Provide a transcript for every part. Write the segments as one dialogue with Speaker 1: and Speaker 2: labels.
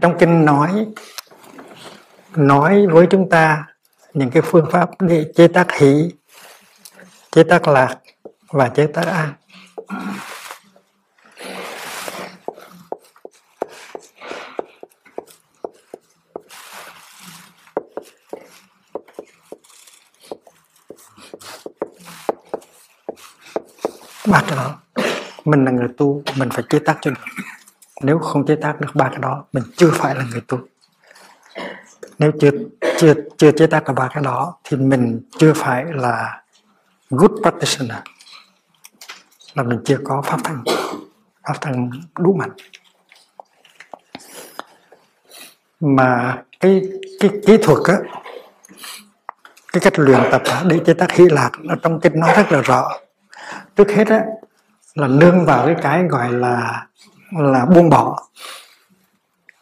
Speaker 1: trong kinh nói nói với chúng ta những cái phương pháp để chế tác hỷ, chế tác lạc và chế tác an ba cái đó mình là người tu, mình phải chế tác cho được nếu không chế tác được ba cái đó, mình chưa phải là người tu. Nếu chưa chưa chưa chế tác được ba cái đó, thì mình chưa phải là good practitioner. Là mình chưa có pháp thân pháp thân đủ mạnh. Mà cái cái kỹ thuật á, cái cách luyện tập để chế tác hy lạc ở trong kinh nói rất là rõ. Trước hết á, là nương vào cái cái gọi là là buông bỏ.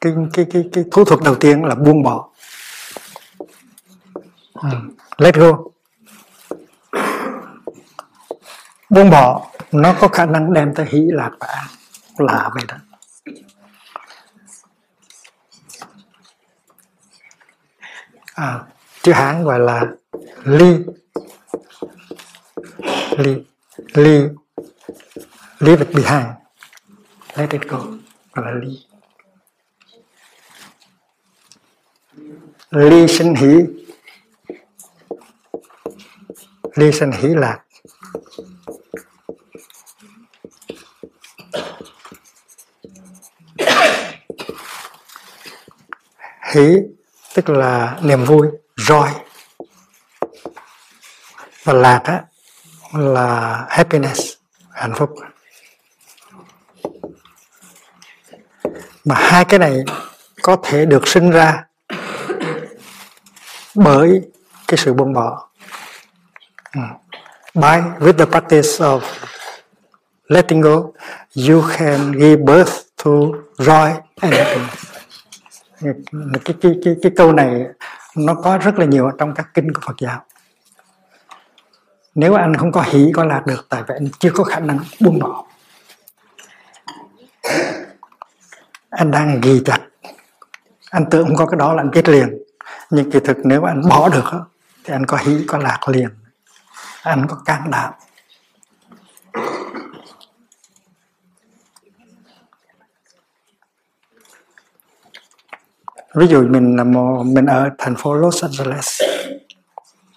Speaker 1: Cái cái cái cái thủ thuật đầu tiên là buông bỏ. Ừ, let go. Buông bỏ nó có khả năng đem tới hỷ lạc và là vậy đó. À, chữ hán gọi là ly ly ly leave it behind let it go. Gọi là ly ly sinh hỷ. Ly sinh hỷ lạc. Hỷ tức là niềm vui, joy. Và lạc á, là happiness, hạnh phúc. Mà hai cái này có thể được sinh ra bởi cái sự buông bỏ. Hmm. By with the practice of letting go you can give birth to joy and happiness hmm. cái, cái, cái, cái câu này nó có rất là nhiều trong các kinh của Phật giáo. Nếu anh không có hỷ có lạc được tại vì anh chưa có khả năng buông bỏ. Anh đang ghi chặt. Anh tưởng không có cái đó là anh kết liền. Nhưng kỳ thực nếu anh bỏ được thì anh có hỷ có lạc liền. Anh có can đảm. Ví dụ mình là một, mình ở thành phố Los Angeles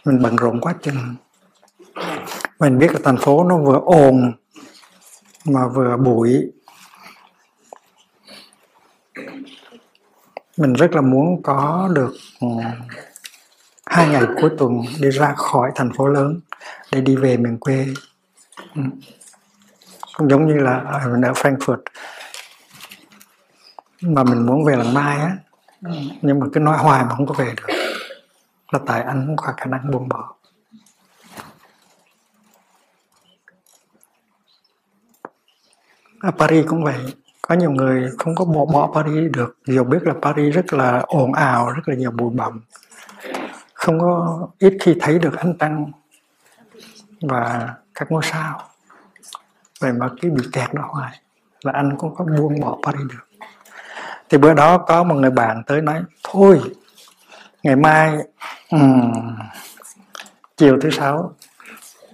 Speaker 1: mình bận rộn quá chừng. Mình biết là thành phố nó vừa ồn mà vừa bụi. Mình rất là muốn có được ờ, hai ngày cuối tuần đi ra khỏi thành phố lớn để đi về miền quê. Ừ. Cũng giống như là mình ở Frankfurt. Mà mình muốn về lần mai á, nhưng mà cứ nói hoài mà không có về được. Là tại anh không có khả năng buông bỏ. Ở Paris cũng vậy có nhiều người không có bỏ bỏ Paris được. Dù biết là Paris rất là ồn ào rất là nhiều bụi bặm. Không có ít khi thấy được ánh trăng và các ngôi sao. Vậy mà cái bị kẹt đó hoài là anh cũng có buông bỏ Paris được. Thì bữa đó có một người bạn tới nói thôi ngày mai um, chiều thứ sáu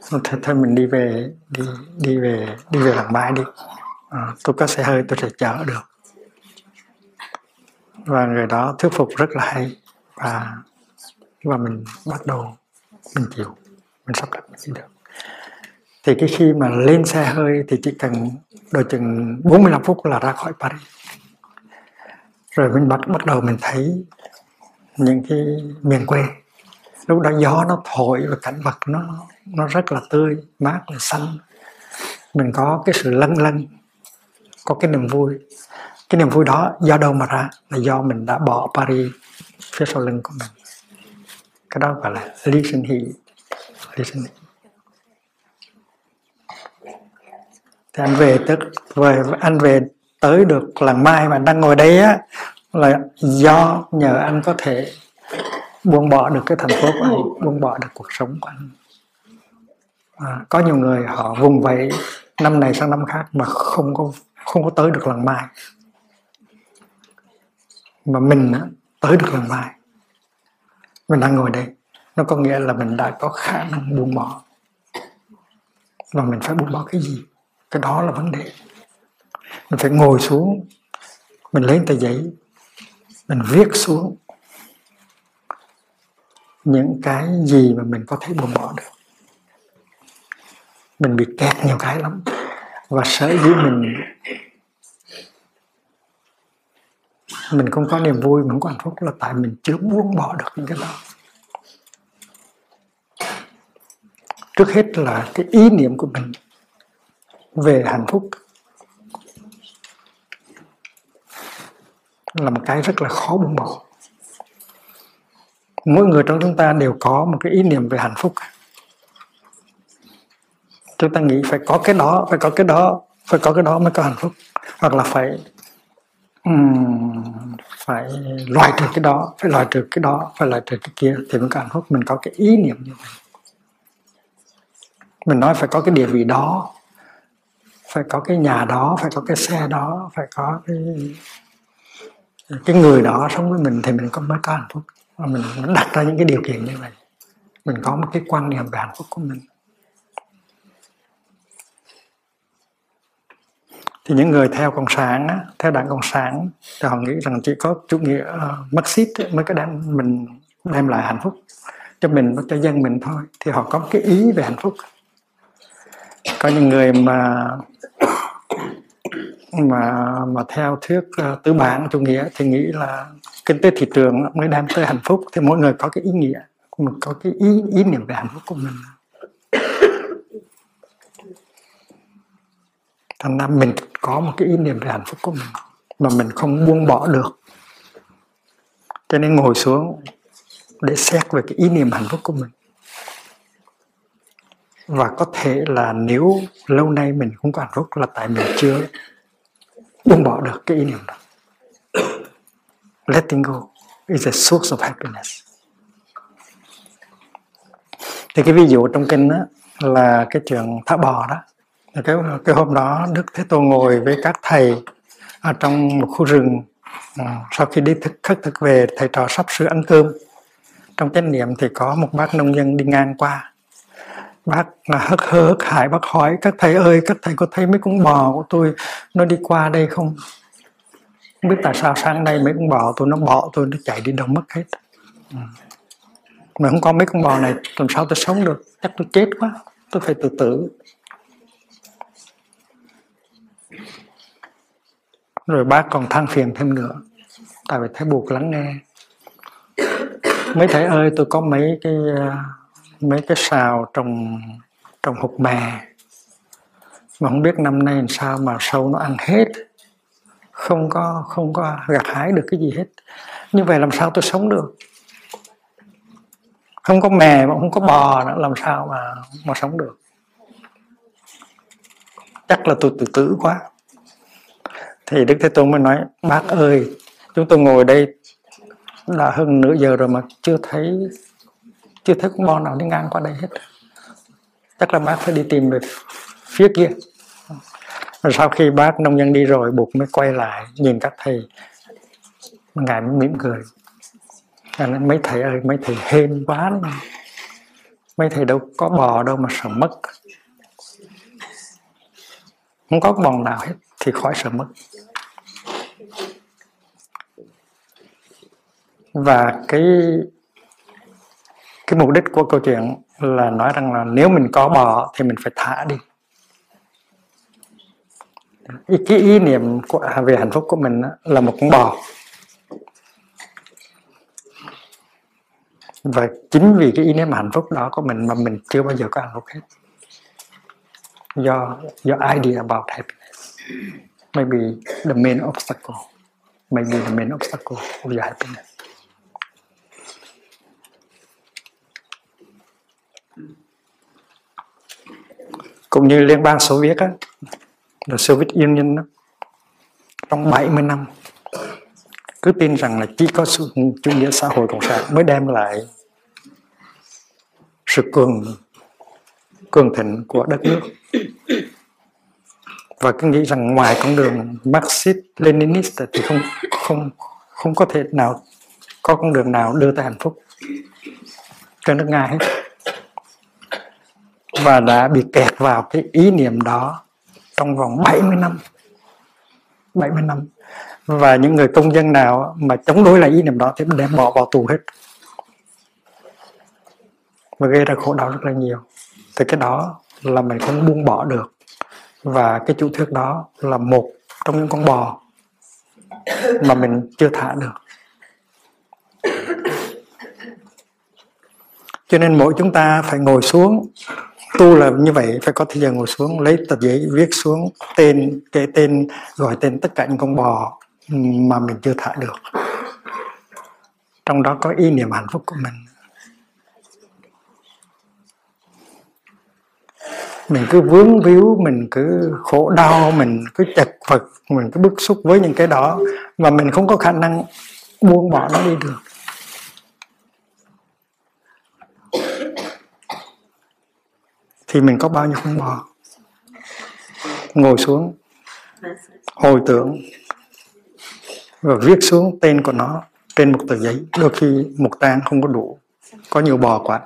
Speaker 1: thôi, thôi mình đi về đi đi về đi về làng mai đi à, tôi có xe hơi tôi sẽ chở được. Và người đó thuyết phục rất là hay. Và và mình bắt đầu mình chịu mình sắp đặt mình được. Thì cái khi mà lên xe hơi thì chỉ cần đôi chừng 45 phút là ra khỏi Paris. Rồi mình bắt bắt đầu mình thấy những cái miền quê. Lúc đó gió nó thổi và cảnh vật nó nó rất là tươi mát và xanh. Mình có cái sự lân lân có cái niềm vui. Cái niềm vui đó do đâu mà ra? Là do mình đã bỏ Paris phía sau lưng của mình. Cái đó gọi là ly sinh hỷ ly sinh hỷ thì anh về tức về anh về tới được làng mai mà đang ngồi đây á là do nhờ anh có thể buông bỏ được cái thành phố của anh buông bỏ được cuộc sống của anh. À, có nhiều người họ vùng vẫy năm này sang năm khác mà không có không có tới được lần mai mà mình á, tới được lần mai mình đang ngồi đây nó có nghĩa là mình đã có khả năng buông bỏ. Và mình phải buông bỏ cái gì? Cái đó là vấn đề. Mình phải ngồi xuống mình lấy tờ giấy mình viết xuống những cái gì mà mình có thể buông bỏ được. Mình bị kẹt nhiều cái lắm và sở dĩ mình mình không có niềm vui, mình không có hạnh phúc là tại mình chưa buông bỏ được những cái đó. Trước hết là cái ý niệm của mình về hạnh phúc là một cái rất là khó buông bỏ. Mỗi người trong chúng ta đều có một cái ý niệm về hạnh phúc chúng ta nghĩ phải có cái đó phải có cái đó phải có cái đó mới có hạnh phúc. Hoặc là phải um, phải loại trừ cái đó phải loại trừ cái đó phải loại trừ cái kia thì mới có hạnh phúc. Mình có cái ý niệm như vậy. Mình nói phải có cái địa vị đó phải có cái nhà đó phải có cái xe đó phải có cái cái người đó sống với mình thì mình có mới có hạnh phúc. Mình đặt ra những cái điều kiện như vậy. Mình có một cái quan niệm về hạnh phúc của mình. Thì những người theo cộng sản á, theo đảng cộng sản thì họ nghĩ rằng chỉ có chủ nghĩa ờ, marxist mới có đem mình đem lại hạnh phúc cho mình và cho dân mình thôi. Thì họ có cái ý về hạnh phúc. Có những người mà mà mà theo thuyết uh, tứ bản chủ nghĩa thì nghĩ là kinh tế thị trường mới đem tới hạnh phúc. Thì mỗi người có cái ý nghĩa mình có cái ý ý niệm về hạnh phúc của mình. Thành ra mình có một cái ý niệm về hạnh phúc của mình mà mình không buông bỏ được. Cho nên ngồi xuống để xét về cái ý niệm hạnh phúc của mình. Và có thể là nếu lâu nay mình không có hạnh phúc là tại mình chưa buông bỏ được cái ý niệm đó. Letting go is a source of happiness. Thì cái ví dụ trong kinh đó là cái chuyện thả bò đó cái cái hôm đó đức thế tôn ngồi với các thầy ở trong một khu rừng. À, sau khi đi thức khất thực về thầy trò sắp sửa ăn cơm. Trong chánh niệm thì có một bác nông dân đi ngang qua. Bác là hất hơ hất hải bác hỏi các thầy ơi các thầy có thấy mấy con bò của tôi nó đi qua đây không? Không biết tại sao sáng nay mấy con bò tôi nó bỏ tôi nó chạy đi đâu mất hết. À. Mà không có mấy con bò này làm sao tôi sống được. Chắc tôi chết quá tôi phải tự tử. Rồi bác còn than phiền thêm nữa. Tại vì thấy buộc lắng nghe. Mấy thầy ơi, tôi có mấy cái mấy cái sào trồng trồng hụt mè. Mà không biết năm nay làm sao mà sâu nó ăn hết. Không có không có gặt hái được cái gì hết. Như vậy làm sao tôi sống được? Không có mè mà không có bò nữa, làm sao mà mà sống được? Chắc là tôi tự tử quá thì đức thế tôn mới nói bác ơi chúng tôi ngồi đây đã hơn nửa giờ rồi mà chưa thấy chưa thấy con bò nào đi ngang qua đây hết. Chắc là bác phải đi tìm về phía kia. Rồi sau khi bác nông dân đi rồi buộc mới quay lại nhìn các thầy. Ngài mới mỉm cười. Nói, mấy thầy ơi mấy thầy hên quá đấy. mấy thầy đâu có bò đâu mà sợ mất. Không có bò nào hết thì khỏi sợ mất. Và cái cái mục đích của câu chuyện là nói rằng là nếu mình có bò thì mình phải thả đi. Cái ý niệm của, về hạnh phúc của mình là một con bò. Và chính vì cái ý niệm hạnh phúc đó của mình mà mình chưa bao giờ có hạnh phúc hết. Do do idea about happiness. Maybe the main obstacle. Maybe the main obstacle of your happiness. Cũng như liên bang Xô Viết á, là Soviet Union đó, trong 70 năm cứ tin rằng là chỉ có chủ nghĩa xã hội cộng sản mới đem lại sự cường cường thịnh của đất nước. Và cứ nghĩ rằng ngoài con đường Marxist Leninist thì không không không có thể nào có con đường nào đưa tới hạnh phúc trên nước nga hết và đã bị kẹt vào cái ý niệm đó trong vòng 70 năm. 70 năm. Và những người công dân nào mà chống đối lại ý niệm đó thì đem bỏ vào tù hết. Và gây ra khổ đau rất là nhiều. Thì cái đó là mình không buông bỏ được. Và cái chủ thuyết đó là một trong những con bò mà mình chưa thả được. Cho nên mỗi chúng ta phải ngồi xuống tu là như vậy, phải có thời gian ngồi xuống, lấy tờ giấy viết xuống, tên, cái tên, gọi tên tất cả những con bò ừ, mà mình chưa thả được. Trong đó có ý niệm hạnh phúc của mình. Mình cứ vướng víu, mình cứ khổ đau, mình cứ chật vật, mình cứ bức xúc với những cái đó mà mình không có khả năng buông bỏ nó đi được. Thì mình có bao nhiêu con bò ngồi xuống. Hồi tưởng. Và viết xuống tên của nó trên một tờ giấy. Đôi khi một tang không có đủ. Có nhiều bò quá.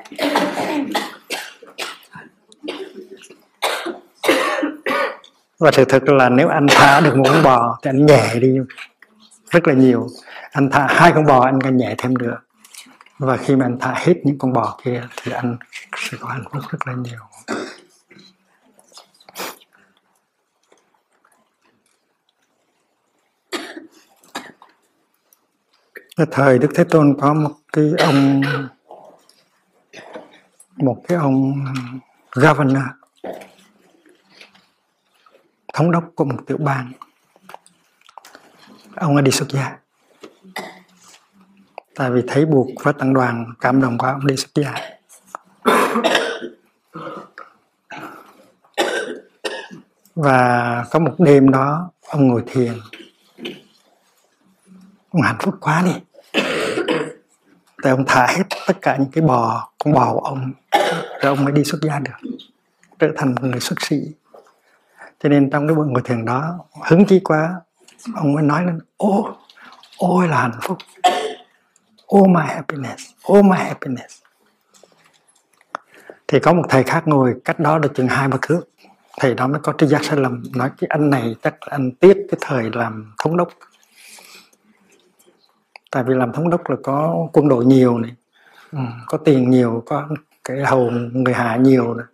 Speaker 1: Và sự thực là nếu anh thả được một con bò thì anh nhẹ đi. Rất là nhiều. Anh thả hai con bò, anh càng nhẹ thêm được. Và khi mà anh thả hết những con bò kia thì anh sẽ có hạnh phúc rất là nhiều. Cái thời Đức Thế Tôn có một cái ông, một cái ông governor, thống đốc của một tiểu bang. Ông ấy đi xuất gia. Tại vì thấy buộc và tăng đoàn, cảm động quá, ông đi xuất gia. Và có một đêm đó, ông ngồi thiền ông hạnh phúc quá đi. Tại ông thả hết tất cả những cái bò, con bò của ông, rồi ông mới đi xuất gia được, trở thành một người xuất sĩ. Cho nên trong cái buổi ngồi thiền đó, hứng chí quá, ông mới nói lên, ô ôi là hạnh phúc. Oh my happiness. Oh my happiness. Thì có một thầy khác ngồi cách đó được chừng hai ba thước. Thầy đó mới có tri giác sai lầm nói cái anh này chắc là anh tiếc cái thời làm thống đốc tại vì làm thống đốc là có quân đội nhiều này ừ, có tiền nhiều có cái hầu người hạ nhiều này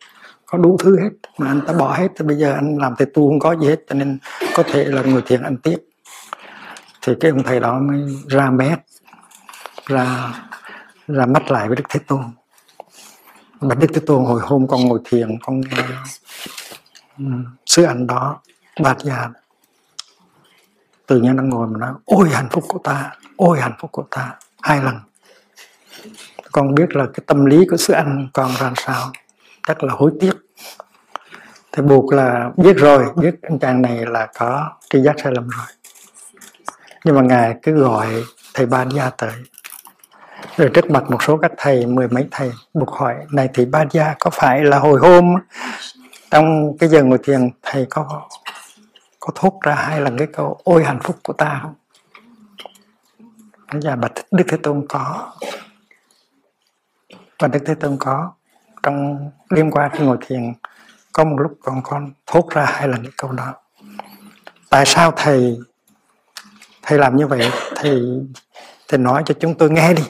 Speaker 1: có đủ thứ hết. Mà anh ta bỏ hết thì bây giờ anh làm thầy tu không có gì hết cho nên có thể là người thiện anh tiếc. Thì cái ông thầy đó mới ra mét ra ra mắt lại với đức thế tôn. Và đức thế tôn hồi hôm con ngồi thiền con nghe um, sứ anh đó bát gia tự nhiên đang ngồi mà nói, ôi, hạnh phúc của ta, ôi, hạnh phúc của ta. Hai lần. Con biết là cái tâm lý của sư anh còn ra sao chắc là hối tiếc. Thì buộc là biết rồi, biết anh chàng này là có tri giác sai lầm rồi. Nhưng mà ngài cứ gọi thầy ban gia tới. Rồi trước mặt một số các thầy, mười mấy thầy, buộc hỏi, này thì ban gia, có phải là hồi hôm trong cái giờ ngồi thiền, thầy có có thốt ra hai lần cái câu, ôi, hạnh phúc của ta không? Dạ, Và bạch Đức Thế Tôn có. Và Đức Thế Tôn có. Trong, đêm qua khi ngồi thiền, có một lúc còn con thốt ra hai lần cái câu đó. Tại sao thầy thầy làm như vậy? Thầy thầy nói cho chúng tôi nghe đi.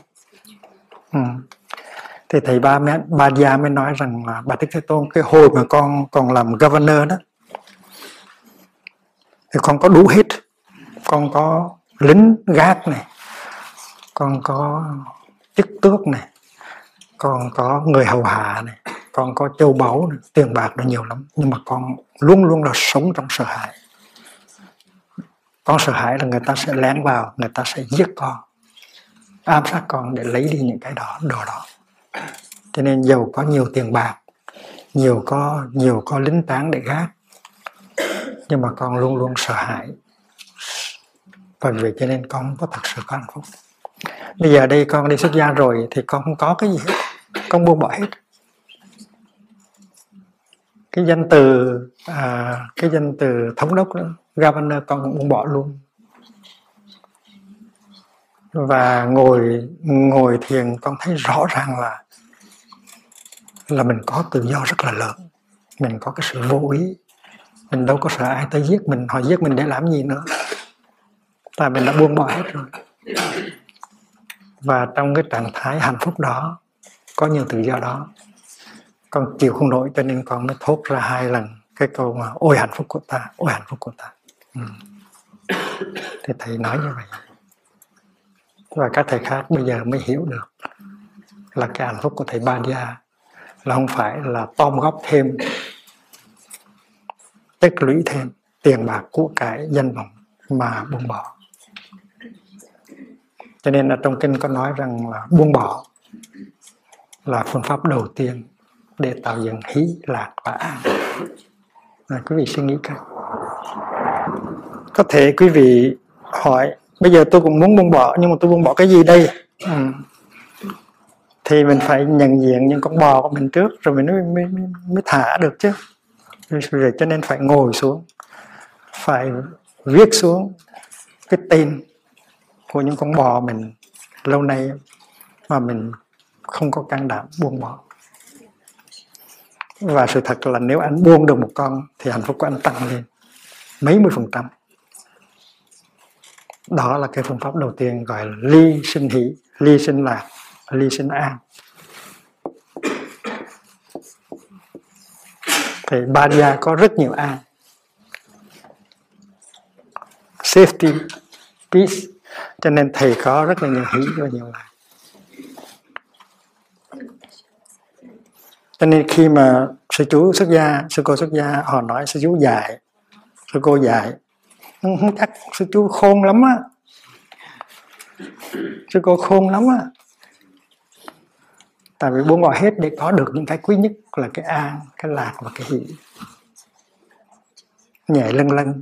Speaker 1: Ừ. thì thầy ba mẹ, ba gia mới nói rằng là, bà đức thế tôn, cái hồi mà con còn làm governor đó thì con có đủ hết. Con có lính gác này con có chức tước này con có người hầu hạ này con có châu báu này, tiền bạc nó nhiều lắm. Nhưng mà con luôn luôn là sống trong sợ hãi. Con sợ hãi là người ta sẽ lén vào người ta sẽ giết con ám sát con để lấy đi những cái đó đồ đó. Cho nên giàu có nhiều tiền bạc nhiều có nhiều có lính tán để gác nhưng mà con luôn luôn sợ hãi. Và vì cho nên con không có thật sự có hạnh phúc. Bây giờ đây con đi xuất gia rồi thì con không có cái gì hết. Con buông bỏ hết. Cái danh từ à, cái danh từ thống đốc đó governor con cũng buông bỏ luôn. Và ngồi ngồi thiền con thấy rõ ràng là là mình có tự do rất là lớn. Mình có cái sự vô ý mình đâu có sợ ai tới giết mình, họ giết mình để làm gì nữa. Tại mình đã buông bỏ hết rồi. Và trong cái trạng thái hạnh phúc đó, có nhiều tự do đó, con chịu không nổi cho nên con mới thốt ra hai lần cái câu mà, ôi, hạnh phúc của ta, ôi, hạnh phúc của ta. Ừ. thì thầy nói như vậy. Và các thầy khác bây giờ mới hiểu được là cái hạnh phúc của thầy Badia là không phải là tom góp thêm tích lũy thêm tiền bạc của cái danh vọng mà buông bỏ. Cho nên là trong kinh có nói rằng là buông bỏ là phương pháp đầu tiên để tạo dựng hí lạc và an. À, quý vị suy nghĩ coi. Có thể quý vị hỏi bây giờ tôi cũng muốn buông bỏ nhưng mà tôi buông bỏ cái gì đây? Ừ. thì mình phải nhận diện những con bò của mình trước rồi mình mới, mới, mới thả được chứ rồi cho nên phải ngồi xuống, phải viết xuống cái tên của những con bò mình lâu nay mà mình không có can đảm buông bỏ. Và sự thật là nếu anh buông được một con thì hạnh phúc của anh tăng lên mấy mươi phần trăm. Đó là cái phương pháp đầu tiên gọi là ly sinh hỷ, ly sinh lạc, ly sinh an. Thì Badia có rất nhiều a. Safety peace cho nên thầy có rất là nhiều hỷ và nhiều lạc cho nên khi mà sư chú xuất gia, sư cô xuất gia, họ nói sư chú dạy, sư cô dạy. Không chắc sư chú khôn lắm á. Sư cô khôn lắm á tại vì buông bỏ hết để có được những cái quý nhất, là cái an cái lạc và cái hỷ nhẹ lân lân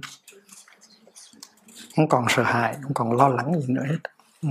Speaker 1: không còn sợ hãi, không còn lo lắng gì nữa hết. Ừ.